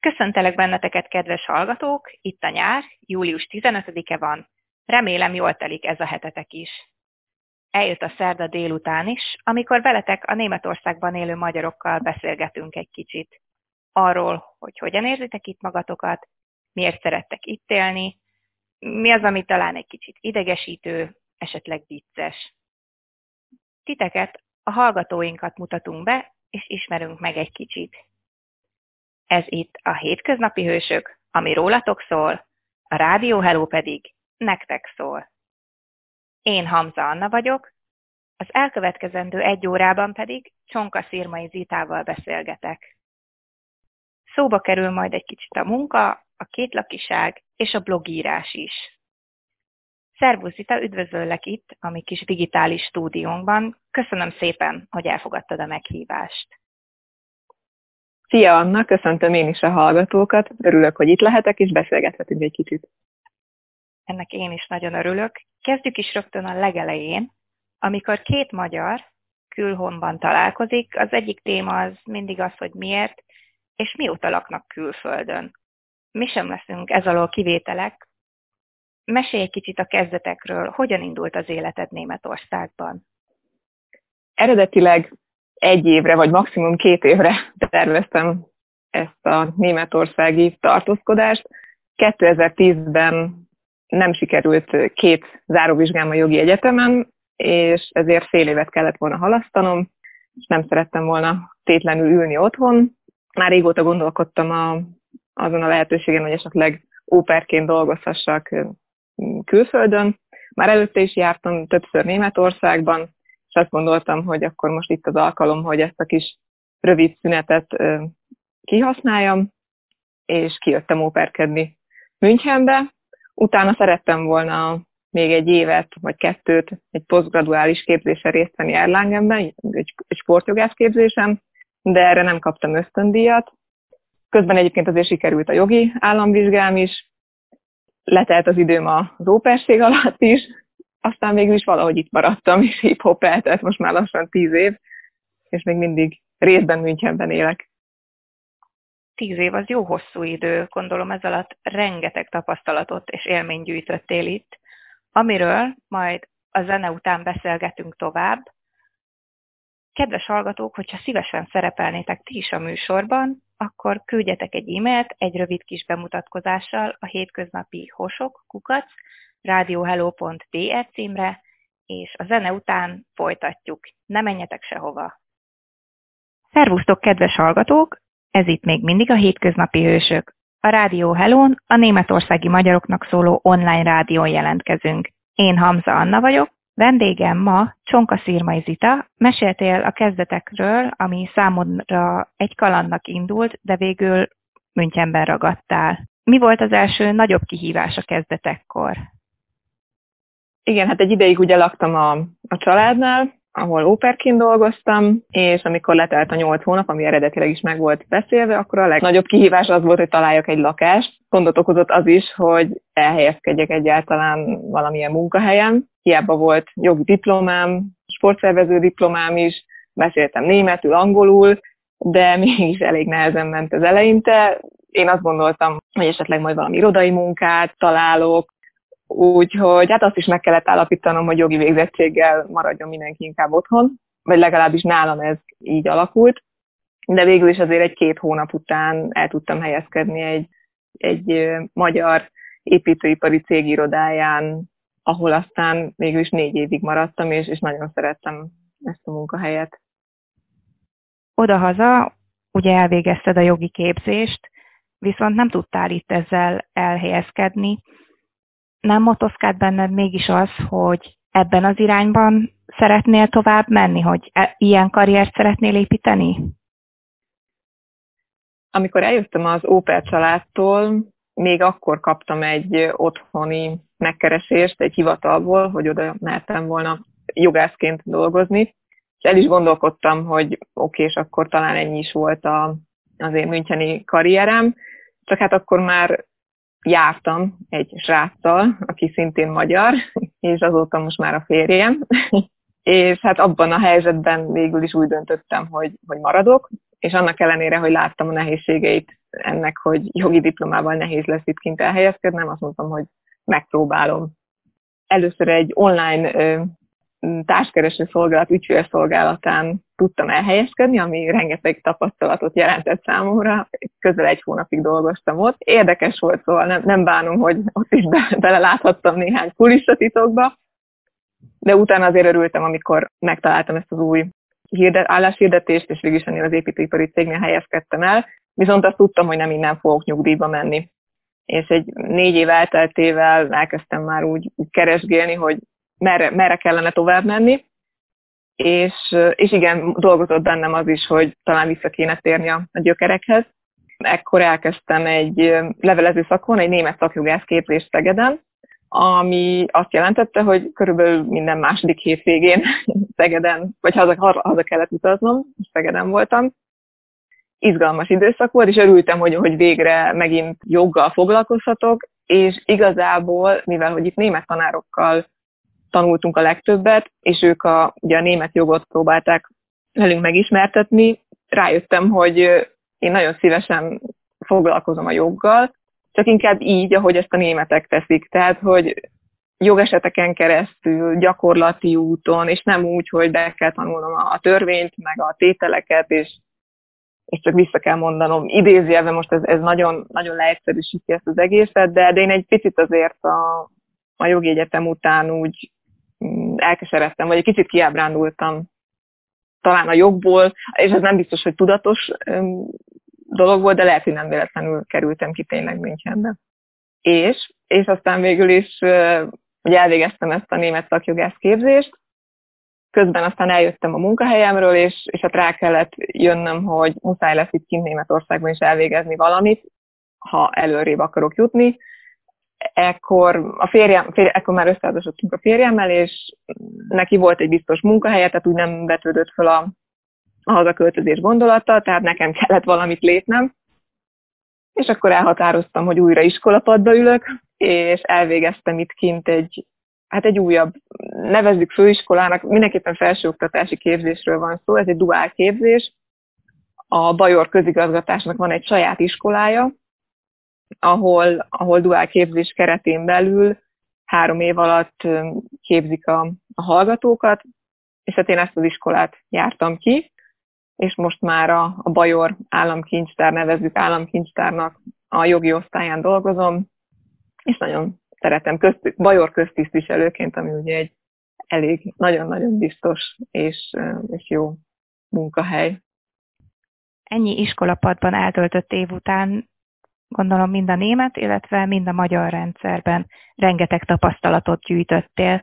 Köszöntelek benneteket, kedves hallgatók! Itt a nyár, július 15-e van. Remélem jól telik ez a hetetek is. Eljött a szerda délután is, amikor veletek a Németországban élő magyarokkal beszélgetünk egy kicsit. Arról, hogy hogyan érzitek itt magatokat, miért szerettek itt élni, mi az, ami talán egy kicsit idegesítő, esetleg vicces. Titeket, a hallgatóinkat mutatunk be, és ismerünk meg egy kicsit. Ez itt a Hétköznapi Hősök, ami rólatok szól, a Rádió Hello pedig nektek szól. Én Hamza Anna vagyok, az elkövetkezendő egy órában pedig Csonka Szirmai Zitával beszélgetek. Szóba kerül majd egy kicsit a munka, a kétlakiság és a blogírás is. Szervusz Zita, üdvözöllek itt a mi kis digitális stúdiónkban. Köszönöm szépen, hogy elfogadtad a meghívást. Szia Anna, köszöntöm én is a hallgatókat. Örülök, hogy itt lehetek, és beszélgethetünk egy kicsit. Ennek én is nagyon örülök. Kezdjük is rögtön a legelején, amikor két magyar külhonban találkozik, az egyik téma az mindig az, hogy miért, és mióta laknak külföldön. Mi sem leszünk ez alól kivételek. Mesélj egy kicsit a kezdetekről, hogyan indult az életed Németországban? Eredetileg egy évre, vagy maximum két évre terveztem ezt a németországi tartózkodást. 2010-ben nem sikerült két záróvizsgám a jogi egyetemen, és ezért fél évet kellett volna halasztanom, és nem szerettem volna tétlenül ülni otthon. Már régóta gondolkodtam a, azon a lehetőségen, hogy esetleg óperként dolgozhassak külföldön. Már előtte is jártam többször Németországban, és azt gondoltam, hogy akkor most itt az alkalom, hogy ezt a kis rövid szünetet kihasználjam, és kijöttem óperkedni Münchenbe. Utána szerettem volna még egy évet vagy kettőt egy posztgraduális képzésen részt venni Erlangenben, egy, egy sportjogász képzésem, de erre nem kaptam ösztöndíjat. Közben egyébként azért sikerült a jogi államvizsgám is, letelt az időm az óperség alatt is, aztán végül is valahogy itt maradtam, és hip-hop eltelt most már lassan tíz év, és még mindig részben Münchenben élek. Tíz év az jó hosszú idő, gondolom ez alatt rengeteg tapasztalatot és élményt gyűjtöttél itt, amiről majd a zene után beszélgetünk tovább. Kedves hallgatók, hogyha szívesen szerepelnétek ti is a műsorban, akkor küldjetek egy e-mailt egy rövid kis bemutatkozással a hétköznapi hosok, kukac, radiohello.pr címre, és a zene után folytatjuk. Ne menjetek sehova! Szervusztok, kedves hallgatók! Ez itt még mindig a Hétköznapi Hősök. A Rádió Hellón a németországi magyaroknak szóló online rádión jelentkezünk. Én Hamza Anna vagyok, vendégem ma Csonka Szirmai Zita. Meséltél a kezdetekről, ami számodra egy kalandnak indult, de végül Münchenben ragadtál. Mi volt az első nagyobb kihívás a kezdetekkor? Igen, hát egy ideig ugye laktam a, a családnál, ahol óperként dolgoztam, és amikor letelt a nyolc hónap, ami eredetileg is meg volt beszélve, akkor a legnagyobb kihívás az volt, hogy találjak egy lakást. Gondot okozott az is, hogy elhelyezkedjek egyáltalán valamilyen munkahelyen. Hiába volt jogi diplomám, sportszervező diplomám is, beszéltem németül, angolul, de mégis elég nehezen ment az eleinte. Én azt gondoltam, hogy esetleg majd valami irodai munkát találok, Úgyhogy hát azt is meg kellett állapítanom, hogy jogi végzettséggel maradjon mindenki inkább otthon, vagy legalábbis nálam ez így alakult. De végül is azért egy-két hónap után el tudtam helyezkedni egy, egy magyar építőipari cég irodáján, ahol aztán végül is négy évig maradtam, és, és nagyon szerettem ezt a munkahelyet. Odahaza ugye elvégezted a jogi képzést, viszont nem tudtál itt ezzel elhelyezkedni nem motoszkált benned mégis az, hogy ebben az irányban szeretnél tovább menni, hogy e- ilyen karriert szeretnél építeni? Amikor eljöttem az Óper családtól, még akkor kaptam egy otthoni megkeresést egy hivatalból, hogy oda mertem volna jogászként dolgozni, és el is gondolkodtam, hogy oké, és akkor talán ennyi is volt a, az én müncheni karrierem, csak hát akkor már jártam egy sráccal, aki szintén magyar, és azóta most már a férjem. és hát abban a helyzetben végül is úgy döntöttem, hogy, hogy maradok, és annak ellenére, hogy láttam a nehézségeit ennek, hogy jogi diplomával nehéz lesz itt kint elhelyezkednem, azt mondtam, hogy megpróbálom. Először egy online társkereső szolgálat ügyfélszolgálatán tudtam elhelyezkedni, ami rengeteg tapasztalatot jelentett számomra. Közel egy hónapig dolgoztam ott. Érdekes volt, szóval nem, nem bánom, hogy ott is be, beleláthattam néhány kulissatitokba, de utána azért örültem, amikor megtaláltam ezt az új hirdet, álláshirdetést, és végül is ennél az építőipari cégnél helyezkedtem el, viszont azt tudtam, hogy nem innen fogok nyugdíjba menni. És egy négy év elteltével elkezdtem már úgy, úgy keresgélni, hogy merre, merre kellene tovább menni, és, és igen, dolgozott bennem az is, hogy talán vissza kéne térni a, a gyökerekhez. Ekkor elkezdtem egy levelező szakon, egy német szakjogász képzést Szegeden, ami azt jelentette, hogy körülbelül minden második hétvégén Szegeden, vagy haza, haza kellett utaznom, Szegeden voltam. Izgalmas időszak volt, és örültem, hogy, hogy végre megint joggal foglalkozhatok, és igazából, mivel hogy itt német tanárokkal tanultunk a legtöbbet, és ők a, ugye a német jogot próbálták velünk megismertetni, rájöttem, hogy én nagyon szívesen foglalkozom a joggal, csak inkább így, ahogy ezt a németek teszik. Tehát, hogy jogeseteken keresztül, gyakorlati úton, és nem úgy, hogy be kell tanulnom a törvényt, meg a tételeket, és, és csak vissza kell mondanom. Idézjelve most ez, ez nagyon, nagyon leegyszerűsíti ezt az egészet, de, de én egy picit azért a, a jogi egyetem után úgy elkeseredtem, vagy egy kicsit kiábrándultam talán a jogból, és ez nem biztos, hogy tudatos dolog volt, de lehet, hogy nem véletlenül kerültem ki tényleg Münchenbe. És, és aztán végül is hogy elvégeztem ezt a német szakjogász képzést, közben aztán eljöttem a munkahelyemről, és, és hát rá kellett jönnöm, hogy muszáj lesz itt kint Németországban is elvégezni valamit, ha előrébb akarok jutni. Ekkor, a férjem, férjem, ekkor már összeházasodtunk a férjemmel, és neki volt egy biztos munkahelye, tehát úgy nem vetődött fel a, a hazaköltözés gondolata, tehát nekem kellett valamit lépnem. És akkor elhatároztam, hogy újra iskolapadba ülök, és elvégeztem itt kint egy, hát egy újabb, nevezzük főiskolának, mindenképpen felsőoktatási képzésről van szó, ez egy duál képzés. A Bajor közigazgatásnak van egy saját iskolája, ahol, ahol duál képzés keretén belül három év alatt képzik a, a hallgatókat, és hát én ezt az iskolát jártam ki, és most már a, a Bajor államkincstár, nevezzük államkincstárnak a jogi osztályán dolgozom, és nagyon szeretem közt, Bajor köztisztviselőként, ami ugye egy elég nagyon-nagyon biztos és, és jó munkahely. Ennyi iskolapadban eltöltött év után gondolom mind a német, illetve mind a magyar rendszerben rengeteg tapasztalatot gyűjtöttél.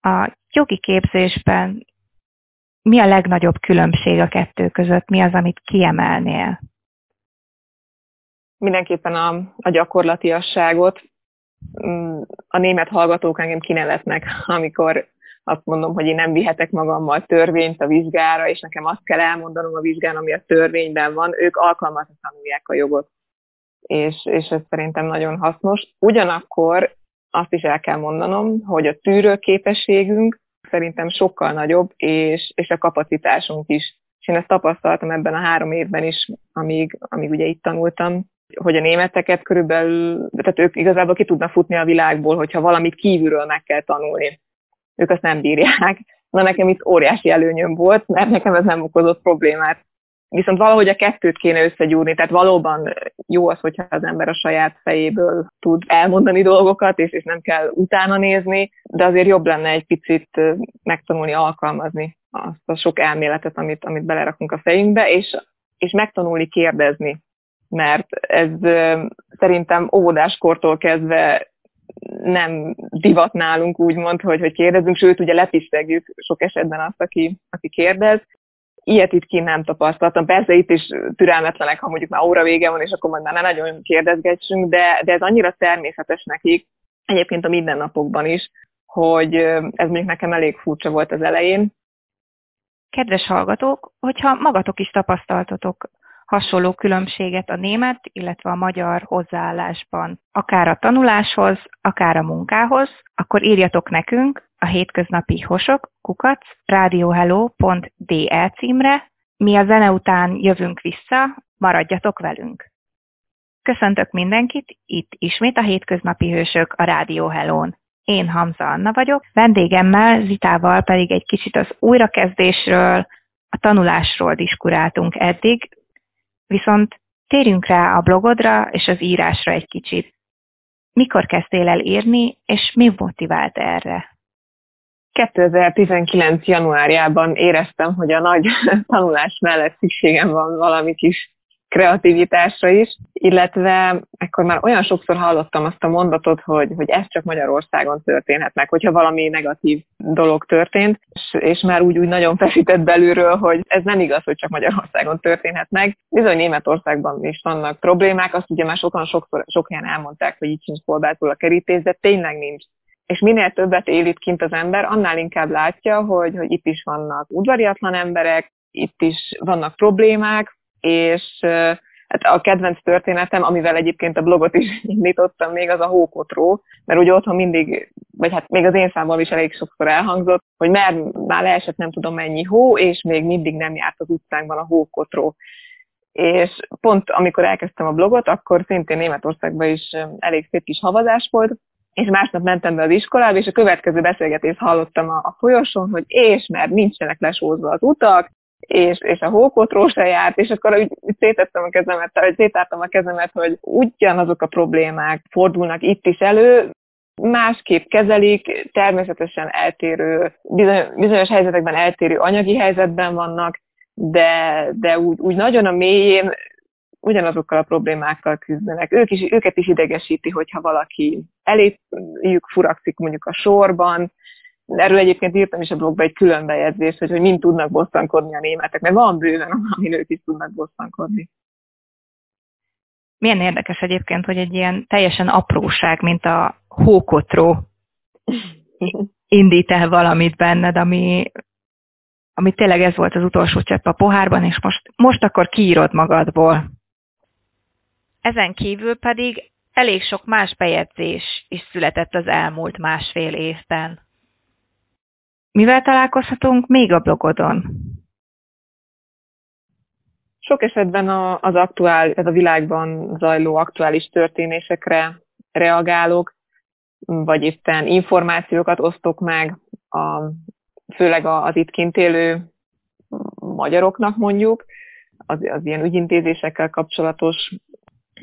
A jogi képzésben mi a legnagyobb különbség a kettő között? Mi az, amit kiemelnél? Mindenképpen a, a gyakorlatiasságot. Mm, a német hallgatók engem kinevetnek, amikor azt mondom, hogy én nem vihetek magammal törvényt a vizsgára, és nekem azt kell elmondanom a vizsgán, ami a törvényben van, ők alkalmazni tanulják a jogot. És, és ez szerintem nagyon hasznos. Ugyanakkor azt is el kell mondanom, hogy a tűrőképességünk szerintem sokkal nagyobb, és, és a kapacitásunk is. És én ezt tapasztaltam ebben a három évben is, amíg, amíg ugye itt tanultam, hogy a németeket körülbelül, tehát ők igazából ki tudnak futni a világból, hogyha valamit kívülről meg kell tanulni. Ők azt nem bírják. Na nekem itt óriási előnyöm volt, mert nekem ez nem okozott problémát viszont valahogy a kettőt kéne összegyúrni, tehát valóban jó az, hogyha az ember a saját fejéből tud elmondani dolgokat, és, és nem kell utána nézni, de azért jobb lenne egy picit megtanulni alkalmazni azt a sok elméletet, amit, amit belerakunk a fejünkbe, és, és megtanulni kérdezni. Mert ez szerintem óvodáskortól kezdve nem divat nálunk úgymond, hogy, hogy kérdezünk, sőt ugye lepisztegjük sok esetben azt, aki, aki kérdez, ilyet itt kint nem tapasztaltam. Persze itt is türelmetlenek, ha mondjuk már óra vége van, és akkor majd már ne nagyon kérdezgessünk, de, de ez annyira természetes nekik, egyébként a mindennapokban is, hogy ez mondjuk nekem elég furcsa volt az elején. Kedves hallgatók, hogyha magatok is tapasztaltatok hasonló különbséget a német, illetve a magyar hozzáállásban, akár a tanuláshoz, akár a munkához, akkor írjatok nekünk a hétköznapi hosok kukac radiohello.de címre. Mi a zene után jövünk vissza, maradjatok velünk! Köszöntök mindenkit, itt ismét a Hétköznapi Hősök a Rádió Helón. Én Hamza Anna vagyok, vendégemmel, Zitával pedig egy kicsit az újrakezdésről, a tanulásról diskuráltunk eddig, viszont térjünk rá a blogodra és az írásra egy kicsit. Mikor kezdtél el írni, és mi motivált erre? 2019. januárjában éreztem, hogy a nagy tanulás mellett szükségem van valami kis kreativitásra is, illetve ekkor már olyan sokszor hallottam azt a mondatot, hogy, hogy ez csak Magyarországon történhet meg, hogyha valami negatív dolog történt, és, és már úgy, úgy nagyon feszített belülről, hogy ez nem igaz, hogy csak Magyarországon történhet meg. Bizony Németországban is vannak problémák, azt ugye már sokan sokszor, sok helyen elmondták, hogy itt sincs kolbászból a kerítés, de tényleg nincs. És minél többet él itt kint az ember, annál inkább látja, hogy, hogy itt is vannak udvariatlan emberek, itt is vannak problémák, és hát a kedvenc történetem, amivel egyébként a blogot is indítottam még, az a hókotró, mert ugye otthon mindig, vagy hát még az én számom is elég sokszor elhangzott, hogy mert már leesett nem tudom mennyi hó, és még mindig nem járt az utcánkban a hókotró. És pont amikor elkezdtem a blogot, akkor szintén Németországban is elég szép kis havazás volt, és másnap mentem be az iskolába, és a következő beszélgetést hallottam a, a folyosón, hogy és mert nincsenek lesózva az utak, és, és a hókotró se járt, és akkor úgy, úgy szétettem a kezemet, vagy szétártam a kezemet, hogy ugyanazok a problémák fordulnak itt is elő, másképp kezelik, természetesen eltérő, bizonyos helyzetekben eltérő anyagi helyzetben vannak, de, de úgy, úgy nagyon a mélyén ugyanazokkal a problémákkal küzdenek. Ők is, őket is idegesíti, hogyha valaki eléjük furakszik mondjuk a sorban, Erről egyébként írtam is a blogba egy külön bejegyzést, hogy, hogy mind tudnak bosszankodni a németek, mert van bőven, amin ők is tudnak bosszankodni. Milyen érdekes egyébként, hogy egy ilyen teljesen apróság, mint a hókotró indít el valamit benned, ami, ami tényleg ez volt az utolsó csepp a pohárban, és most, most akkor kiírod magadból. Ezen kívül pedig elég sok más bejegyzés is született az elmúlt másfél évben. Mivel találkozhatunk még a blogodon? Sok esetben az aktuál, ez a világban zajló aktuális történésekre reagálok, vagy éppen információkat osztok meg, a, főleg az itt kint élő magyaroknak mondjuk, az, az ilyen ügyintézésekkel kapcsolatos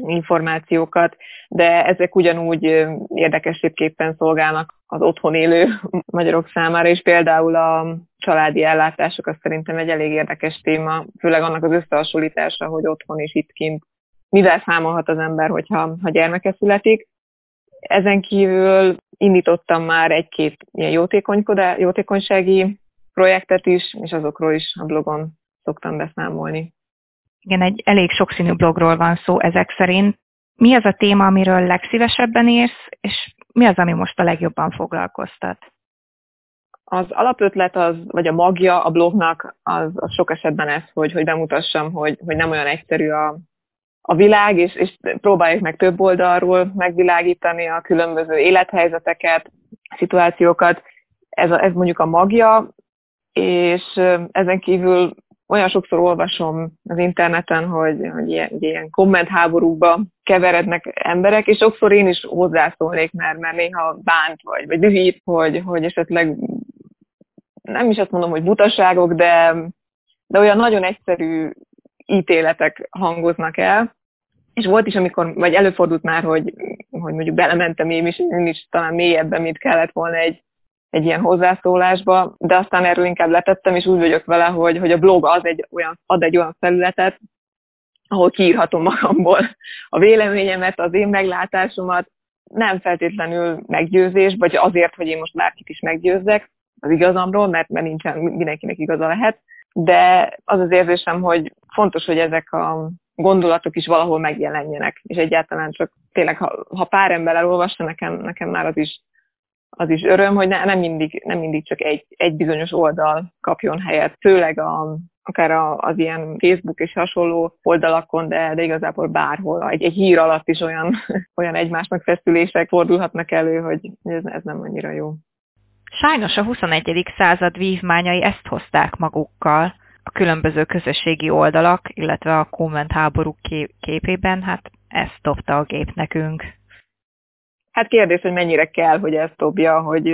információkat, de ezek ugyanúgy érdekességképpen szolgálnak az otthon élő magyarok számára, és például a családi ellátások az szerintem egy elég érdekes téma, főleg annak az összehasonlítása, hogy otthon és itt kint mivel számolhat az ember, hogyha ha gyermeke születik. Ezen kívül indítottam már egy-két ilyen jótékonysági projektet is, és azokról is a blogon szoktam beszámolni. Igen, egy elég sokszínű blogról van szó ezek szerint. Mi az a téma, amiről legszívesebben írsz, és mi az, ami most a legjobban foglalkoztat? Az alapötlet, az, vagy a magja a blognak, az, az sok esetben ez, hogy, hogy bemutassam, hogy, hogy nem olyan egyszerű a, a világ, és, és próbáljuk meg több oldalról megvilágítani a különböző élethelyzeteket, szituációkat. Ez, a, ez mondjuk a magja, és ezen kívül olyan sokszor olvasom az interneten, hogy, hogy ilyen, ilyen kommentháborúkba keverednek emberek, és sokszor én is hozzászólnék, mert, mert néha bánt vagy, vagy dühít, hogy, hogy esetleg nem is azt mondom, hogy butaságok, de, de olyan nagyon egyszerű ítéletek hangoznak el. És volt is, amikor, vagy előfordult már, hogy, hogy mondjuk belementem én is, én is talán mélyebben, mint kellett volna egy, egy ilyen hozzászólásba, de aztán erről inkább letettem, és úgy vagyok vele, hogy, hogy a blog az egy olyan, ad egy olyan felületet, ahol kiírhatom magamból a véleményemet, az én meglátásomat, nem feltétlenül meggyőzés, vagy azért, hogy én most bárkit is meggyőzzek az igazamról, mert, mert nincsen, mindenkinek igaza lehet, de az az érzésem, hogy fontos, hogy ezek a gondolatok is valahol megjelenjenek, és egyáltalán csak tényleg, ha, ha pár ember elolvassa, nekem, nekem már az is az is öröm, hogy ne, nem, mindig, nem mindig csak egy, egy bizonyos oldal kapjon helyet, főleg a, akár a, az ilyen Facebook és hasonló oldalakon, de, de igazából bárhol. Egy, egy hír alatt is olyan, olyan egymásnak feszülések fordulhatnak elő, hogy ez, ez nem annyira jó. Sajnos a 21. század vívmányai ezt hozták magukkal, a különböző közösségi oldalak, illetve a kommentháborúk képében, hát ezt dobta a gép nekünk. Hát kérdés, hogy mennyire kell, hogy ezt dobja, hogy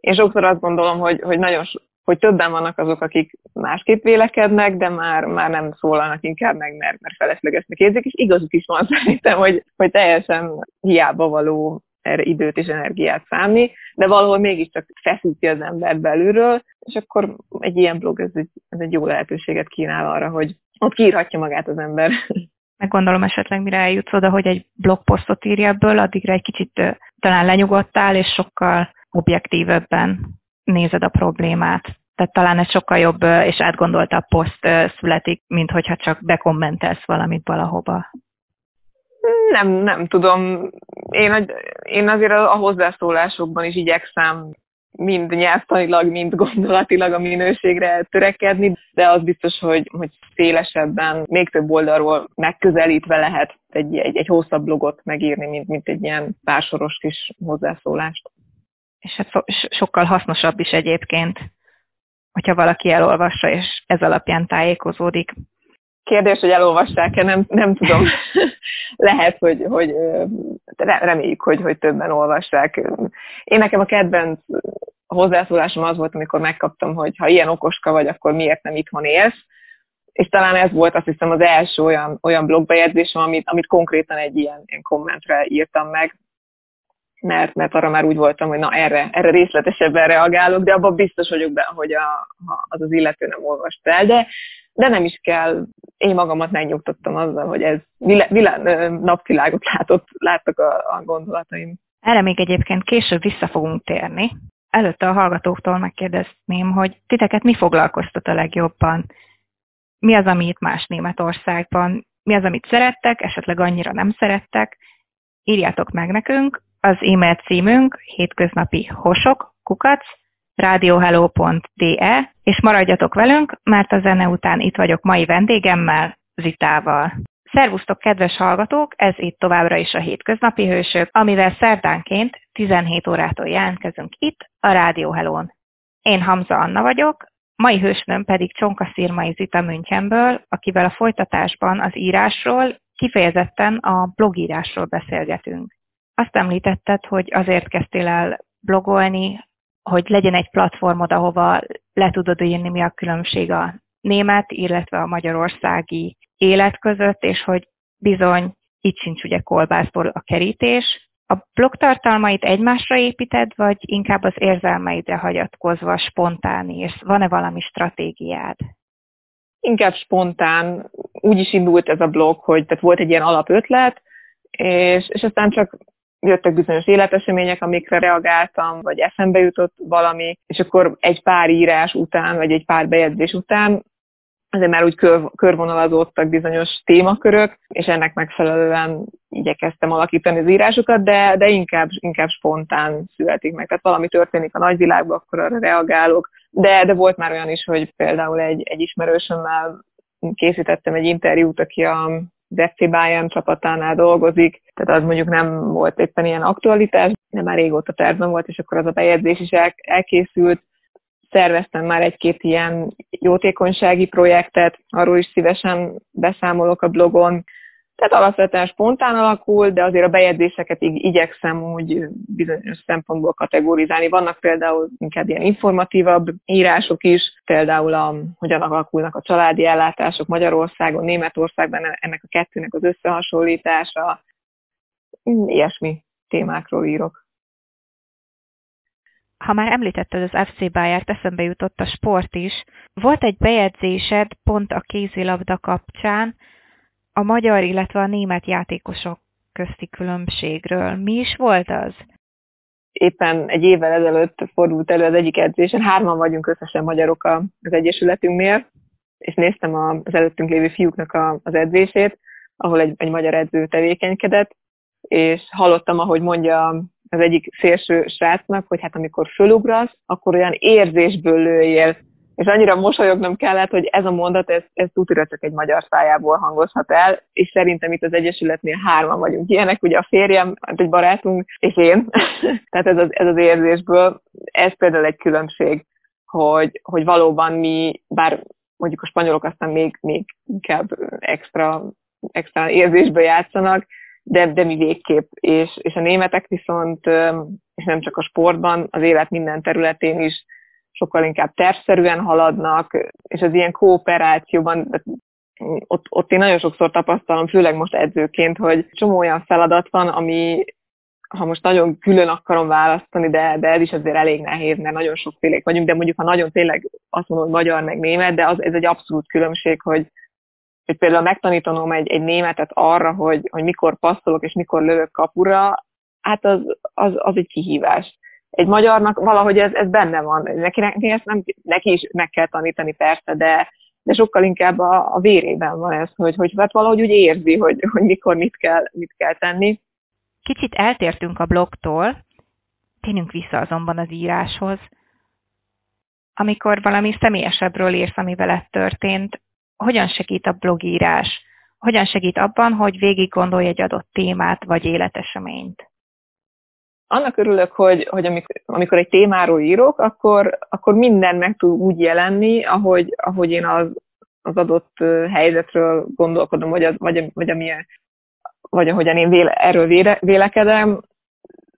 én sokszor azt gondolom, hogy, hogy nagyon hogy többen vannak azok, akik másképp vélekednek, de már, már nem szólalnak inkább meg, mert, mert feleslegesnek érzik, és igazuk is van szerintem, hogy, hogy teljesen hiába való erre időt és energiát számni, de valahol mégiscsak feszíti az ember belülről, és akkor egy ilyen blog, ez egy, ez egy jó lehetőséget kínál arra, hogy ott kiírhatja magát az ember. Meg gondolom esetleg, mire eljutsz oda, hogy egy blogposztot írja ebből, addigra egy kicsit talán lenyugodtál, és sokkal objektívebben nézed a problémát. Tehát talán egy sokkal jobb és átgondoltabb poszt születik, mint hogyha csak bekommentelsz valamit valahova. Nem, nem tudom. Én, én azért a hozzászólásokban is igyekszem mind nyelvtanilag, mind gondolatilag a minőségre törekedni, de az biztos, hogy, hogy szélesebben, még több oldalról megközelítve lehet egy, egy, egy hosszabb blogot megírni, mint, mint egy ilyen pársoros kis hozzászólást. És hát so, sokkal hasznosabb is egyébként, hogyha valaki elolvassa, és ez alapján tájékozódik. Kérdés, hogy elolvassák-e, nem, nem tudom. Lehet, hogy, hogy reméljük, hogy, hogy többen olvassák. Én nekem a kedvenc hozzászólásom az volt, amikor megkaptam, hogy ha ilyen okoska vagy, akkor miért nem itthon élsz. És talán ez volt azt hiszem az első olyan, olyan blogbejegyzésem, amit, amit konkrétan egy ilyen, ilyen kommentre írtam meg, mert, mert arra már úgy voltam, hogy na erre, erre részletesebben reagálok, de abban biztos vagyok benne, hogy a, az az illető nem olvast el, de, de nem is kell, én magamat megnyugtattam azzal, hogy ez vilá, vilá, napvilágot látott, láttak a, a gondolataim. Erre még egyébként később vissza fogunk térni. Előtte a hallgatóktól megkérdezném, hogy titeket mi foglalkoztat a legjobban? Mi az, ami itt más Németországban? Mi az, amit szerettek, esetleg annyira nem szerettek? Írjátok meg nekünk, az e-mail címünk hétköznapi hosok, kukac, radiohello.de, és maradjatok velünk, mert a zene után itt vagyok mai vendégemmel, Zitával. Szervusztok, kedves hallgatók! Ez itt továbbra is a Hétköznapi Hősök, amivel szerdánként 17 órától jelentkezünk itt, a Rádió Hello-n. Én Hamza Anna vagyok, mai hősnőm pedig Csonka Szirmai Zita Münchenből, akivel a folytatásban az írásról, kifejezetten a blogírásról beszélgetünk. Azt említetted, hogy azért kezdtél el blogolni, hogy legyen egy platformod, ahova le tudod írni, mi a különbség a német, illetve a magyarországi élet között, és hogy bizony itt sincs ugye kolbászból a kerítés. A blog tartalmait egymásra építed, vagy inkább az érzelmeidre hagyatkozva spontán és Van-e valami stratégiád? Inkább spontán. Úgy is indult ez a blog, hogy tehát volt egy ilyen alapötlet, és, és aztán csak jöttek bizonyos életesemények, amikre reagáltam, vagy eszembe jutott valami, és akkor egy pár írás után, vagy egy pár bejegyzés után azért már úgy kör, körvonalazódtak bizonyos témakörök, és ennek megfelelően igyekeztem alakítani az írásokat, de, de inkább, inkább spontán születik meg. Tehát valami történik a nagyvilágban, akkor arra reagálok. De, de volt már olyan is, hogy például egy, egy ismerősömmel készítettem egy interjút, aki a FC Bayern csapatánál dolgozik, tehát az mondjuk nem volt éppen ilyen aktualitás, de már régóta tervben volt, és akkor az a bejegyzés is el, elkészült. Szerveztem már egy-két ilyen jótékonysági projektet, arról is szívesen beszámolok a blogon, tehát alapvetően spontán alakul, de azért a bejegyzéseket így igyekszem úgy bizonyos szempontból kategorizálni. Vannak például inkább ilyen informatívabb írások is, például a, hogyan alakulnak a családi ellátások Magyarországon, Németországban, ennek a kettőnek az összehasonlítása, ilyesmi témákról írok. Ha már említetted az FC Bayert, eszembe jutott a sport is. Volt egy bejegyzésed pont a kézilabda kapcsán, a magyar, illetve a német játékosok közti különbségről. Mi is volt az? Éppen egy évvel ezelőtt fordult elő az egyik edzésen, hárman vagyunk összesen magyarok az Egyesületünknél, és néztem az előttünk lévő fiúknak az edzését, ahol egy, egy magyar edző tevékenykedett, és hallottam, ahogy mondja az egyik szélső srácnak, hogy hát amikor fölugrasz, akkor olyan érzésből lőjél, és annyira mosolyognom kellett, hogy ez a mondat, ez, ez tutira csak egy magyar szájából hangozhat el, és szerintem itt az Egyesületnél hárman vagyunk ilyenek, ugye a férjem, hát egy barátunk, és én. Tehát ez az, ez az érzésből, ez például egy különbség, hogy, hogy valóban mi, bár mondjuk a spanyolok aztán még, még inkább extra, extra érzésből játszanak, de, de mi végképp. És, és a németek viszont, és nem csak a sportban, az élet minden területén is sokkal inkább tervszerűen haladnak, és az ilyen kooperációban, ott, ott én nagyon sokszor tapasztalom, főleg most edzőként, hogy csomó olyan feladat van, ami, ha most nagyon külön akarom választani, de, de ez is azért elég nehéz, mert nagyon sokfélék vagyunk, de mondjuk ha nagyon tényleg azt mondom, hogy magyar meg német, de az, ez egy abszolút különbség, hogy, hogy például megtanítanom egy, egy németet arra, hogy, hogy mikor passzolok és mikor lövök kapura, hát az, az, az egy kihívás. Egy magyarnak valahogy ez, ez benne van. Neki, neki, ezt nem, neki is meg kell tanítani persze, de, de sokkal inkább a, a vérében van ez, hogy, hogy hát valahogy úgy érzi, hogy, hogy mikor mit kell, mit kell tenni. Kicsit eltértünk a blogtól, tényünk vissza azonban az íráshoz. Amikor valami személyesebbről írsz, ami veled történt, hogyan segít a blogírás? Hogyan segít abban, hogy végig gondolj egy adott témát vagy életeseményt? Annak örülök, hogy, hogy amikor, amikor egy témáról írok, akkor, akkor minden meg tud úgy jelenni, ahogy, ahogy én az, az adott helyzetről gondolkodom, vagy, az, vagy, vagy, amilyen, vagy ahogyan én véle, erről véle, vélekedem.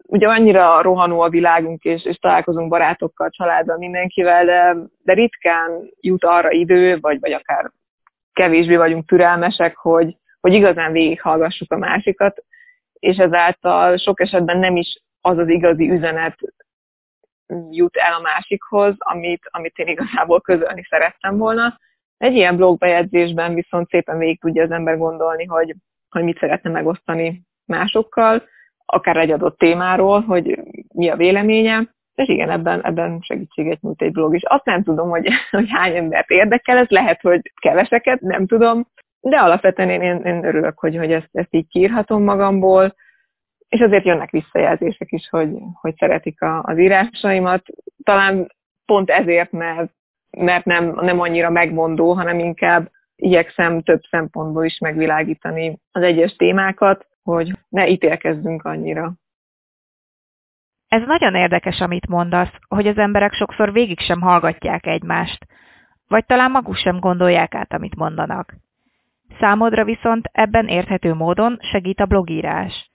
Ugye annyira rohanó a világunk, és, és találkozunk barátokkal, családdal, mindenkivel, de, de ritkán jut arra idő, vagy, vagy akár kevésbé vagyunk türelmesek, hogy, hogy igazán végighallgassuk a másikat, és ezáltal sok esetben nem is az az igazi üzenet jut el a másikhoz, amit, amit én igazából közölni szerettem volna. Egy ilyen blogbejegyzésben viszont szépen végig tudja az ember gondolni, hogy, hogy mit szeretne megosztani másokkal, akár egy adott témáról, hogy mi a véleménye, és igen, ebben, ebben segítséget nyújt egy blog is. Azt nem tudom, hogy, hogy hány embert érdekel, ez lehet, hogy keveseket, nem tudom, de alapvetően én, én, én örülök, hogy, hogy ezt, ezt így kiírhatom magamból, és azért jönnek visszajelzések is, hogy, hogy szeretik a, az írásaimat. Talán pont ezért, mert, mert nem, nem annyira megmondó, hanem inkább igyekszem több szempontból is megvilágítani az egyes témákat, hogy ne ítélkezzünk annyira. Ez nagyon érdekes, amit mondasz, hogy az emberek sokszor végig sem hallgatják egymást, vagy talán maguk sem gondolják át, amit mondanak. Számodra viszont ebben érthető módon segít a blogírás,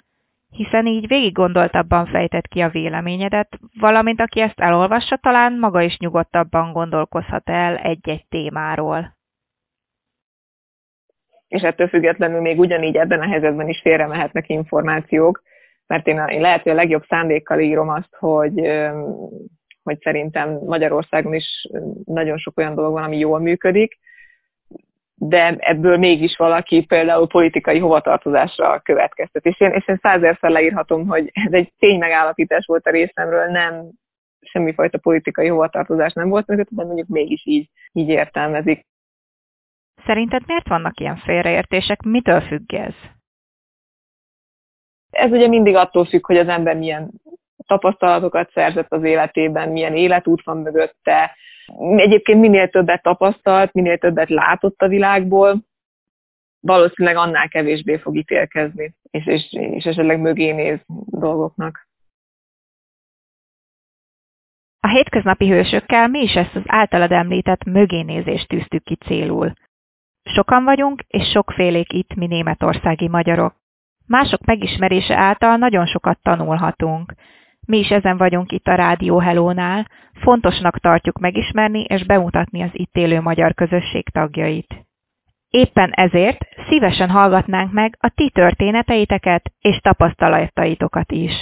hiszen így végig gondoltabban fejtett ki a véleményedet, valamint aki ezt elolvassa, talán maga is nyugodtabban gondolkozhat el egy-egy témáról. És ettől függetlenül még ugyanígy ebben a helyzetben is félre mehetnek információk, mert én, én lehet, hogy a legjobb szándékkal írom azt, hogy, hogy szerintem Magyarországon is nagyon sok olyan dolog van, ami jól működik, de ebből mégis valaki például politikai hovatartozásra következtet. És én, és én százerszer leírhatom, hogy ez egy tény megállapítás volt a részemről, nem semmifajta politikai hovatartozás nem volt mögött, de mondjuk mégis így, így értelmezik. Szerinted miért vannak ilyen félreértések? Mitől függ ez? Ez ugye mindig attól függ, hogy az ember milyen tapasztalatokat szerzett az életében, milyen életút van mögötte. Egyébként minél többet tapasztalt, minél többet látott a világból, valószínűleg annál kevésbé fog ítélkezni, és, és, és esetleg mögé néz dolgoknak. A hétköznapi hősökkel mi is ezt az általad említett mögénézést tűztük ki célul. Sokan vagyunk, és sokfélék itt mi németországi magyarok. Mások megismerése által nagyon sokat tanulhatunk. Mi is ezen vagyunk itt a Rádió Hello-nál, fontosnak tartjuk megismerni és bemutatni az itt élő magyar közösség tagjait. Éppen ezért szívesen hallgatnánk meg a ti történeteiteket és tapasztalataitokat is.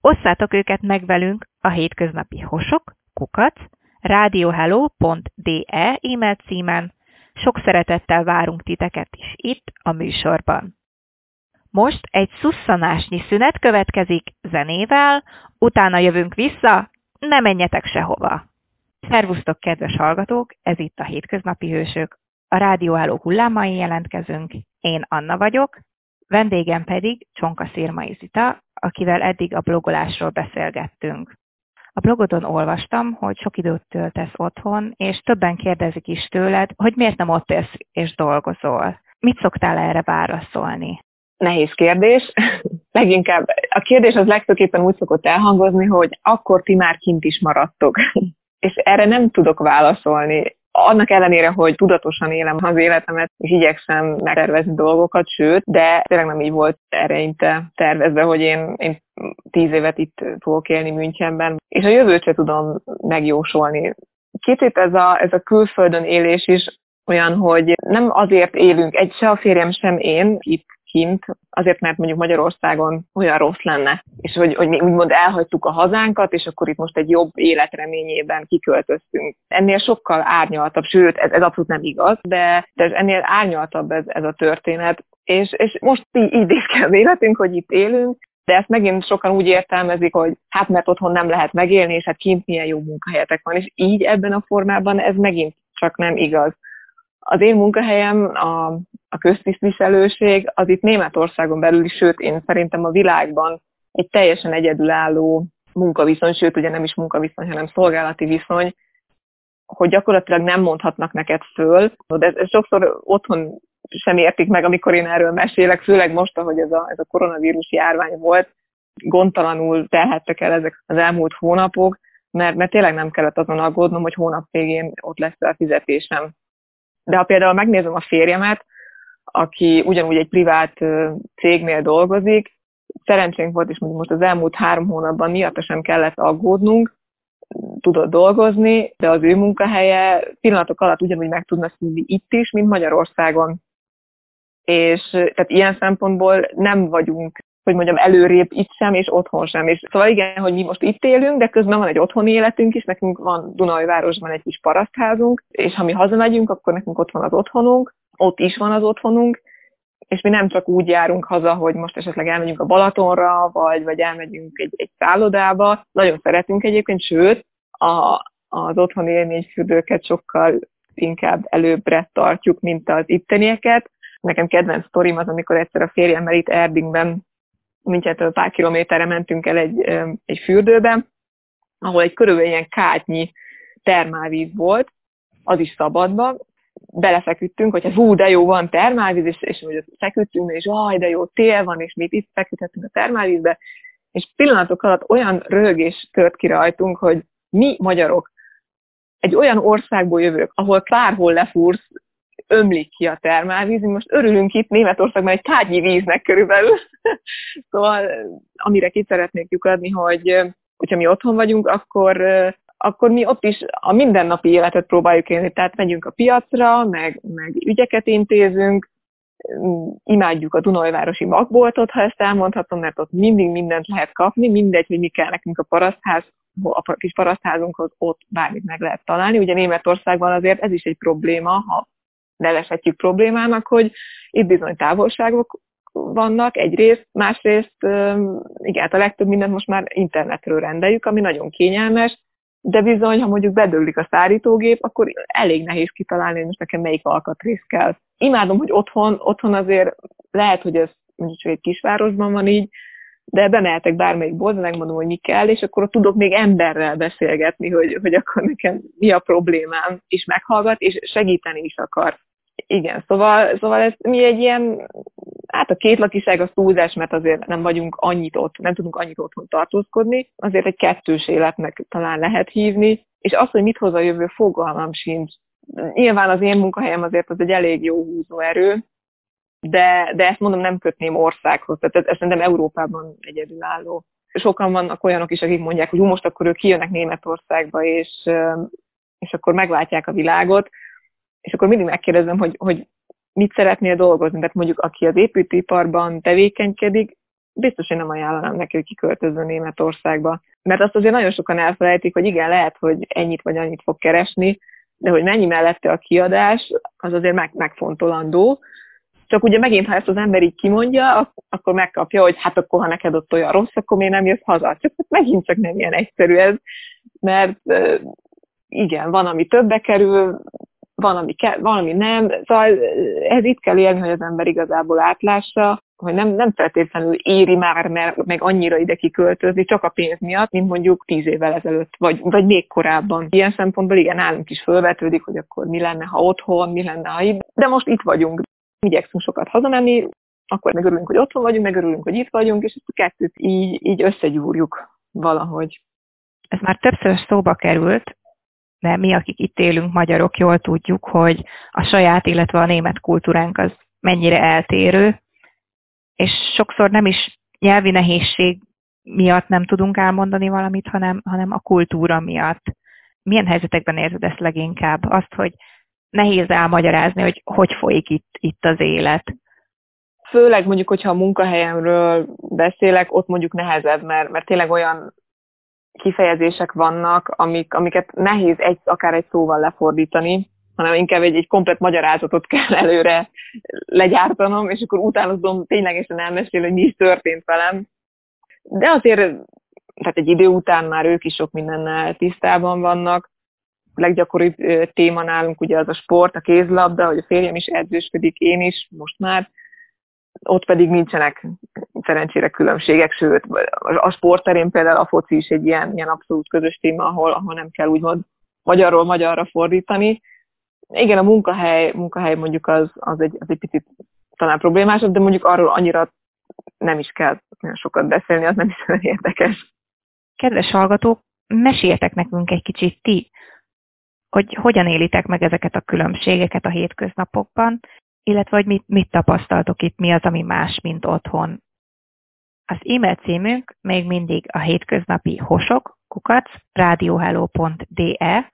Osszátok őket meg velünk a hétköznapi hosok, kukac, radiohello.de e-mail címen. Sok szeretettel várunk titeket is itt a műsorban. Most egy szusszanásnyi szünet következik zenével, utána jövünk vissza, ne menjetek sehova! Szervusztok, kedves hallgatók, ez itt a Hétköznapi Hősök. A rádióálló hullámain jelentkezünk. Én Anna vagyok, vendégem pedig Csonka Szirmai Zita, akivel eddig a blogolásról beszélgettünk. A blogodon olvastam, hogy sok időt töltesz otthon, és többen kérdezik is tőled, hogy miért nem ott élsz és dolgozol. Mit szoktál erre válaszolni? Nehéz kérdés. Leginkább a kérdés az legtöképpen úgy szokott elhangozni, hogy akkor ti már kint is maradtok. És erre nem tudok válaszolni. annak ellenére, hogy tudatosan élem az életemet, és igyekszem megtervezni dolgokat, sőt, de tényleg nem így volt ereinte tervezve, hogy én, én tíz évet itt fogok élni Münchenben, és a jövőt se tudom megjósolni. Kicsit ez a, ez a külföldön élés is olyan, hogy nem azért élünk, egy se a férjem, sem én itt kint, azért, mert mondjuk Magyarországon olyan rossz lenne, és hogy, hogy mi úgymond elhagytuk a hazánkat, és akkor itt most egy jobb életreményében kiköltöztünk. Ennél sokkal árnyaltabb, sőt, ez, ez abszolút nem igaz, de, de ennél árnyaltabb ez, ez a történet, és, és most így, így az életünk, hogy itt élünk, de ezt megint sokan úgy értelmezik, hogy hát mert otthon nem lehet megélni, és hát kint milyen jó munkahelyetek van, és így ebben a formában ez megint csak nem igaz. Az én munkahelyem, a, a köztisztviselőség, az itt Németországon belül is, sőt én szerintem a világban egy teljesen egyedülálló munkaviszony, sőt ugye nem is munkaviszony, hanem szolgálati viszony, hogy gyakorlatilag nem mondhatnak neked föl. De ez, sokszor otthon sem értik meg, amikor én erről mesélek, főleg most, ahogy ez a, ez a koronavírus járvány volt, gondtalanul telhettek el ezek az elmúlt hónapok, mert, mert tényleg nem kellett azon aggódnom, hogy hónap végén ott lesz a fizetésem. De ha például megnézem a férjemet, aki ugyanúgy egy privát cégnél dolgozik, szerencsénk volt, és most az elmúlt három hónapban miatt sem kellett aggódnunk, tudott dolgozni, de az ő munkahelye pillanatok alatt ugyanúgy meg tudna szívni itt is, mint Magyarországon. És tehát ilyen szempontból nem vagyunk, hogy mondjam, előrébb itt sem, és otthon sem. És szóval igen, hogy mi most itt élünk, de közben van egy otthoni életünk is, nekünk van Dunajvárosban egy kis parasztházunk, és ha mi hazamegyünk, akkor nekünk ott van az otthonunk, ott is van az otthonunk, és mi nem csak úgy járunk haza, hogy most esetleg elmegyünk a Balatonra, vagy, vagy elmegyünk egy, egy szállodába. Nagyon szeretünk egyébként, sőt, a, az otthoni élményfürdőket sokkal inkább előbbre tartjuk, mint az ittenieket. Nekem kedvenc sztorim az, amikor egyszer a férjemmel itt Erdingben, mindjárt pár kilométerre mentünk el egy, egy fürdőbe, ahol egy körülbelül ilyen kátnyi termálvíz volt, az is szabadban, belefeküdtünk, hogy hú, de jó van termálvíz, és, és hogy feküdtünk, és aj, de jó tél van, és mi itt feküdhetünk a termálvízbe, és pillanatok alatt olyan rögés tört ki rajtunk, hogy mi magyarok egy olyan országból jövők, ahol bárhol lefúrsz, ömlik ki a termálvíz, most örülünk itt Németországban egy tárgyi víznek körülbelül. szóval amire ki szeretnék lyukadni, hogy hogyha mi otthon vagyunk, akkor akkor mi ott is a mindennapi életet próbáljuk élni, tehát megyünk a piacra, meg, meg ügyeket intézünk, imádjuk a Dunajvárosi magboltot, ha ezt elmondhatom, mert ott mindig mindent lehet kapni, mindegy, hogy mi kell nekünk a parasztház, a kis parasztházunkhoz ott bármit meg lehet találni. Ugye Németországban azért ez is egy probléma, ha nevezhetjük problémának, hogy itt bizony távolságok vannak egyrészt, másrészt igen, hát a legtöbb mindent most már internetről rendeljük, ami nagyon kényelmes, de bizony, ha mondjuk bedőlik a szárítógép, akkor elég nehéz kitalálni, hogy most nekem melyik alkatrész kell. Imádom, hogy otthon, otthon azért lehet, hogy ez mondjuk csak egy kisvárosban van így, de bemehetek bármelyik boltba, megmondom, hogy mi kell, és akkor tudok még emberrel beszélgetni, hogy, hogy akkor nekem mi a problémám, és meghallgat, és segíteni is akar. Igen, szóval, szóval ez mi egy ilyen, hát a két lakiság az túlzás, mert azért nem vagyunk annyit ott, nem tudunk annyit otthon tartózkodni, azért egy kettős életnek talán lehet hívni, és az, hogy mit hoz a jövő, fogalmam sincs. Nyilván az én munkahelyem azért az egy elég jó húzóerő, de, de ezt mondom, nem kötném országhoz, tehát ez, ez szerintem Európában egyedülálló. Sokan vannak olyanok is, akik mondják, hogy most akkor ők kijönnek Németországba, és, és akkor meglátják a világot, és akkor mindig megkérdezem, hogy, hogy mit szeretnél dolgozni. Tehát mondjuk aki az építőiparban tevékenykedik, biztos, hogy nem ajánlanám neki, hogy kiköltözön Németországba. Mert azt azért nagyon sokan elfelejtik, hogy igen, lehet, hogy ennyit vagy annyit fog keresni, de hogy mennyi mellette a kiadás, az azért meg, megfontolandó. Csak ugye megint, ha ezt az ember így kimondja, akkor megkapja, hogy hát akkor, ha neked ott olyan rossz, akkor miért nem jössz haza? Csak megint csak nem ilyen egyszerű ez, mert igen, van, ami többe kerül, van, ami, ke, van, ami nem. Szóval ez itt kell élni, hogy az ember igazából átlássa, hogy nem, nem feltétlenül éri már mert meg annyira ide kiköltözni, csak a pénz miatt, mint mondjuk tíz évvel ezelőtt, vagy, vagy még korábban. Ilyen szempontból igen, nálunk is fölvetődik, hogy akkor mi lenne, ha otthon, mi lenne, ha itt. De most itt vagyunk. Igyekszünk sokat hazamenni, akkor megörülünk, hogy otthon vagyunk, megörülünk, hogy itt vagyunk, és ezt a kettőt így, így összegyúrjuk valahogy. Ez már többször szóba került, de mi, akik itt élünk, magyarok, jól tudjuk, hogy a saját, illetve a német kultúránk az mennyire eltérő, és sokszor nem is nyelvi nehézség miatt nem tudunk elmondani valamit, hanem, hanem a kultúra miatt. Milyen helyzetekben érzed ezt leginkább? Azt, hogy nehéz elmagyarázni, hogy hogy folyik itt, itt az élet. Főleg mondjuk, hogyha a munkahelyemről beszélek, ott mondjuk nehezebb, mert, mert tényleg olyan kifejezések vannak, amik, amiket nehéz egy, akár egy szóval lefordítani, hanem inkább egy, egy komplet magyarázatot kell előre legyártanom, és akkor utána tudom ténylegesen elmesélni, hogy mi is történt velem. De azért tehát egy idő után már ők is sok mindennel tisztában vannak. A leggyakoribb téma nálunk ugye az a sport, a kézlabda, hogy a férjem is edzősködik, én is most már, ott pedig nincsenek szerencsére különbségek, sőt, a sportterén például a foci is egy ilyen, ilyen abszolút közös téma, ahol, ahol nem kell úgymond magyarról magyarra fordítani. Igen, a munkahely, munkahely mondjuk az, az, egy, az egy picit talán problémásabb, de mondjuk arról annyira nem is kell nagyon sokat beszélni, az nem is olyan érdekes. Kedves hallgatók, meséltek nekünk egy kicsit ti, hogy hogyan élitek meg ezeket a különbségeket a hétköznapokban, illetve hogy mit, mit tapasztaltok itt, mi az, ami más, mint otthon. Az e-mail címünk még mindig a hétköznapi hosok, kukac, radiohello.de.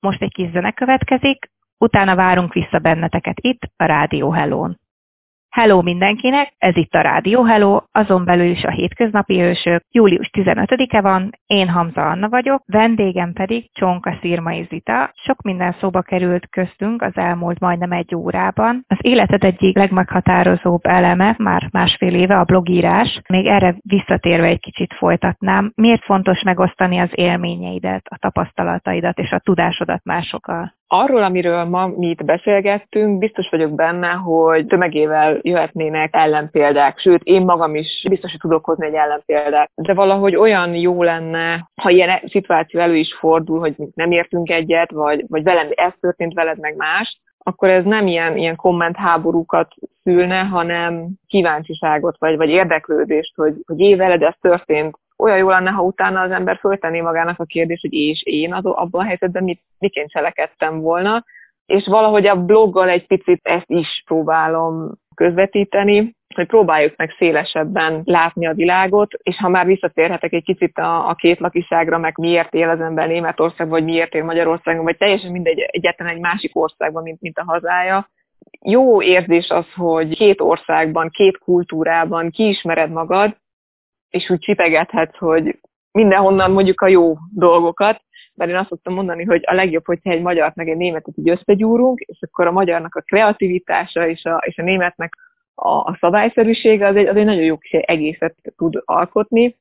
Most egy kis zene következik, utána várunk vissza benneteket itt a Rádió Hellón. Hello mindenkinek, ez itt a Rádió Hello, azon belül is a hétköznapi ősök. Július 15-e van, én Hamza Anna vagyok, vendégem pedig Csonka Szirmai Zita. Sok minden szóba került köztünk az elmúlt majdnem egy órában. Az életed egyik legmeghatározóbb eleme, már másfél éve a blogírás. Még erre visszatérve egy kicsit folytatnám. Miért fontos megosztani az élményeidet, a tapasztalataidat és a tudásodat másokkal? Arról, amiről ma mi itt beszélgettünk, biztos vagyok benne, hogy tömegével jöhetnének ellenpéldák, sőt, én magam is biztos, hogy tudok hozni egy ellenpéldát. De valahogy olyan jó lenne, ha ilyen szituáció elő is fordul, hogy nem értünk egyet, vagy, vagy velem ez történt veled meg más, akkor ez nem ilyen, ilyen kommentháborúkat szülne, hanem kíváncsiságot, vagy, vagy érdeklődést, hogy, hogy éveled ez történt, olyan jó lenne, ha utána az ember föltenné magának a kérdést, hogy és én az, abban a helyzetben mit, miként cselekedtem volna, és valahogy a bloggal egy picit ezt is próbálom közvetíteni, hogy próbáljuk meg szélesebben látni a világot, és ha már visszatérhetek egy kicsit a, a két lakiságra, meg miért él az ember Németországban, vagy miért él Magyarországon, vagy teljesen mindegy, egyetlen egy másik országban, mint, mint a hazája. Jó érzés az, hogy két országban, két kultúrában kiismered magad, és úgy csipegethetsz, hogy mindenhonnan mondjuk a jó dolgokat, mert én azt szoktam mondani, hogy a legjobb, hogyha egy magyart meg egy németet így összegyúrunk, és akkor a magyarnak a kreativitása és a, és a németnek a, a szabályszerűsége az egy, az egy nagyon jó kis egészet tud alkotni.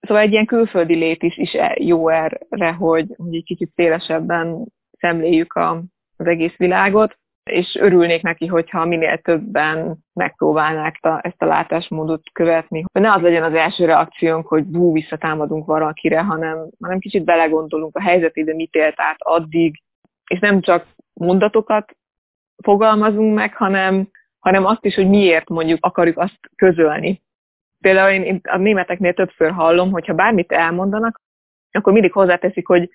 Szóval egy ilyen külföldi lét is, is e, jó erre, hogy, hogy egy kicsit szélesebben szemléljük a, az egész világot és örülnék neki, hogyha minél többen megpróbálnák a, ezt a látásmódot követni. Hogy ne az legyen az első reakciónk, hogy bú, visszatámadunk valakire, hanem, hanem kicsit belegondolunk a helyzetébe, mit élt át addig, és nem csak mondatokat fogalmazunk meg, hanem, hanem azt is, hogy miért mondjuk akarjuk azt közölni. Például én a németeknél többször hallom, hogy ha bármit elmondanak, akkor mindig hozzáteszik, hogy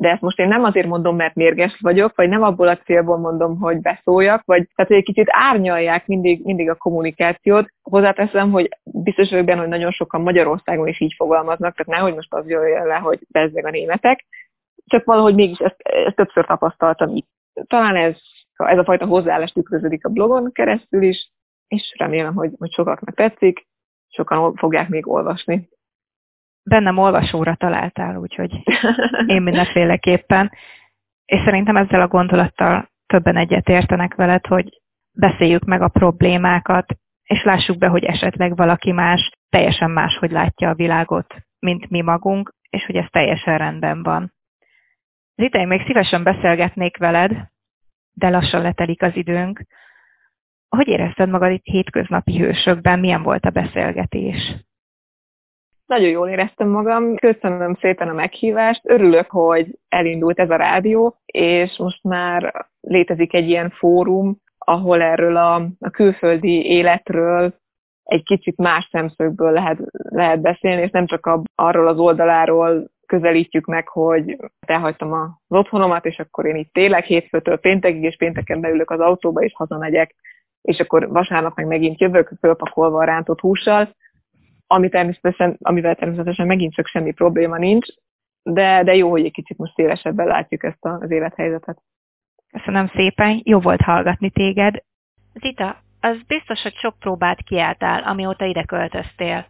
de ezt most én nem azért mondom, mert mérges vagyok, vagy nem abból a célból mondom, hogy beszóljak, vagy tehát, hogy egy kicsit árnyalják mindig, mindig a kommunikációt. Hozzáteszem, hogy biztos vagyok benne, hogy nagyon sokan Magyarországon is így fogalmaznak, tehát nehogy most az jöjjön le, hogy bezzeg a németek, csak valahogy mégis ezt, ezt többször tapasztaltam itt. Talán ez, ez a fajta hozzáállás tükröződik a blogon keresztül is, és remélem, hogy, hogy sokaknak tetszik, sokan fogják még olvasni bennem olvasóra találtál, úgyhogy én mindenféleképpen. És szerintem ezzel a gondolattal többen egyet értenek veled, hogy beszéljük meg a problémákat, és lássuk be, hogy esetleg valaki más teljesen máshogy látja a világot, mint mi magunk, és hogy ez teljesen rendben van. Zita, én még szívesen beszélgetnék veled, de lassan letelik az időnk. Hogy érezted magad itt hétköznapi hősökben? Milyen volt a beszélgetés? Nagyon jól éreztem magam, köszönöm szépen a meghívást, örülök, hogy elindult ez a rádió, és most már létezik egy ilyen fórum, ahol erről a, a külföldi életről egy kicsit más szemszögből lehet, lehet beszélni, és nem csak a, arról az oldaláról közelítjük meg, hogy elhagytam az otthonomat, és akkor én itt tényleg hétfőtől péntekig, és pénteken beülök az autóba, és hazamegyek, és akkor vasárnap meg megint jövök, fölpakolva a rántott hússal, ami természetesen, amivel természetesen megint csak semmi probléma nincs, de, de jó, hogy egy kicsit most szélesebben látjuk ezt az élethelyzetet. Köszönöm szépen, jó volt hallgatni téged. Zita, az biztos, hogy sok próbát kiálltál, amióta ide költöztél.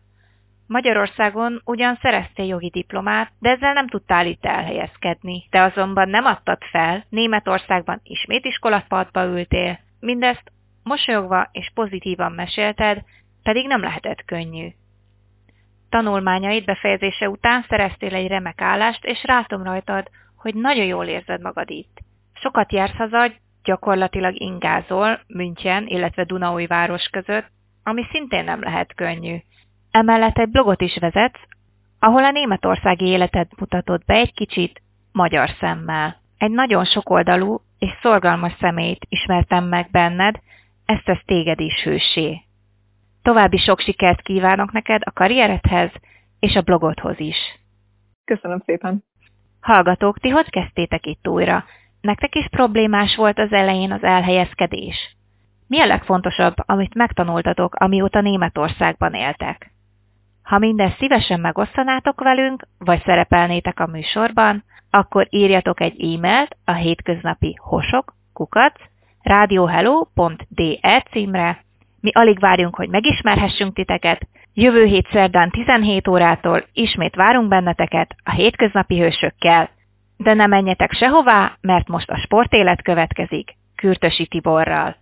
Magyarországon ugyan szereztél jogi diplomát, de ezzel nem tudtál itt elhelyezkedni. Te azonban nem adtad fel, Németországban ismét iskolapadba ültél. Mindezt mosolyogva és pozitívan mesélted, pedig nem lehetett könnyű. Tanulmányaid befejezése után szereztél egy remek állást, és rátom rajtad, hogy nagyon jól érzed magad itt. Sokat jársz haza, gyakorlatilag ingázol München, illetve város között, ami szintén nem lehet könnyű. Emellett egy blogot is vezetsz, ahol a németországi életet mutatod be egy kicsit magyar szemmel. Egy nagyon sokoldalú és szorgalmas szemét ismertem meg benned, ezt tesz téged is hősé. További sok sikert kívánok neked a karrieredhez és a blogodhoz is. Köszönöm szépen! Hallgatók, ti hogy kezdtétek itt újra? Nektek is problémás volt az elején az elhelyezkedés? Mi a legfontosabb, amit megtanultatok, amióta Németországban éltek? Ha mindezt szívesen megosztanátok velünk, vagy szerepelnétek a műsorban, akkor írjatok egy e-mailt a hétköznapi hosok, kukac, radiohello.de címre. Mi alig várjunk, hogy megismerhessünk titeket. Jövő hét szerdán 17 órától ismét várunk benneteket a hétköznapi hősökkel. De ne menjetek sehová, mert most a sportélet következik, Kürtösi Tiborral.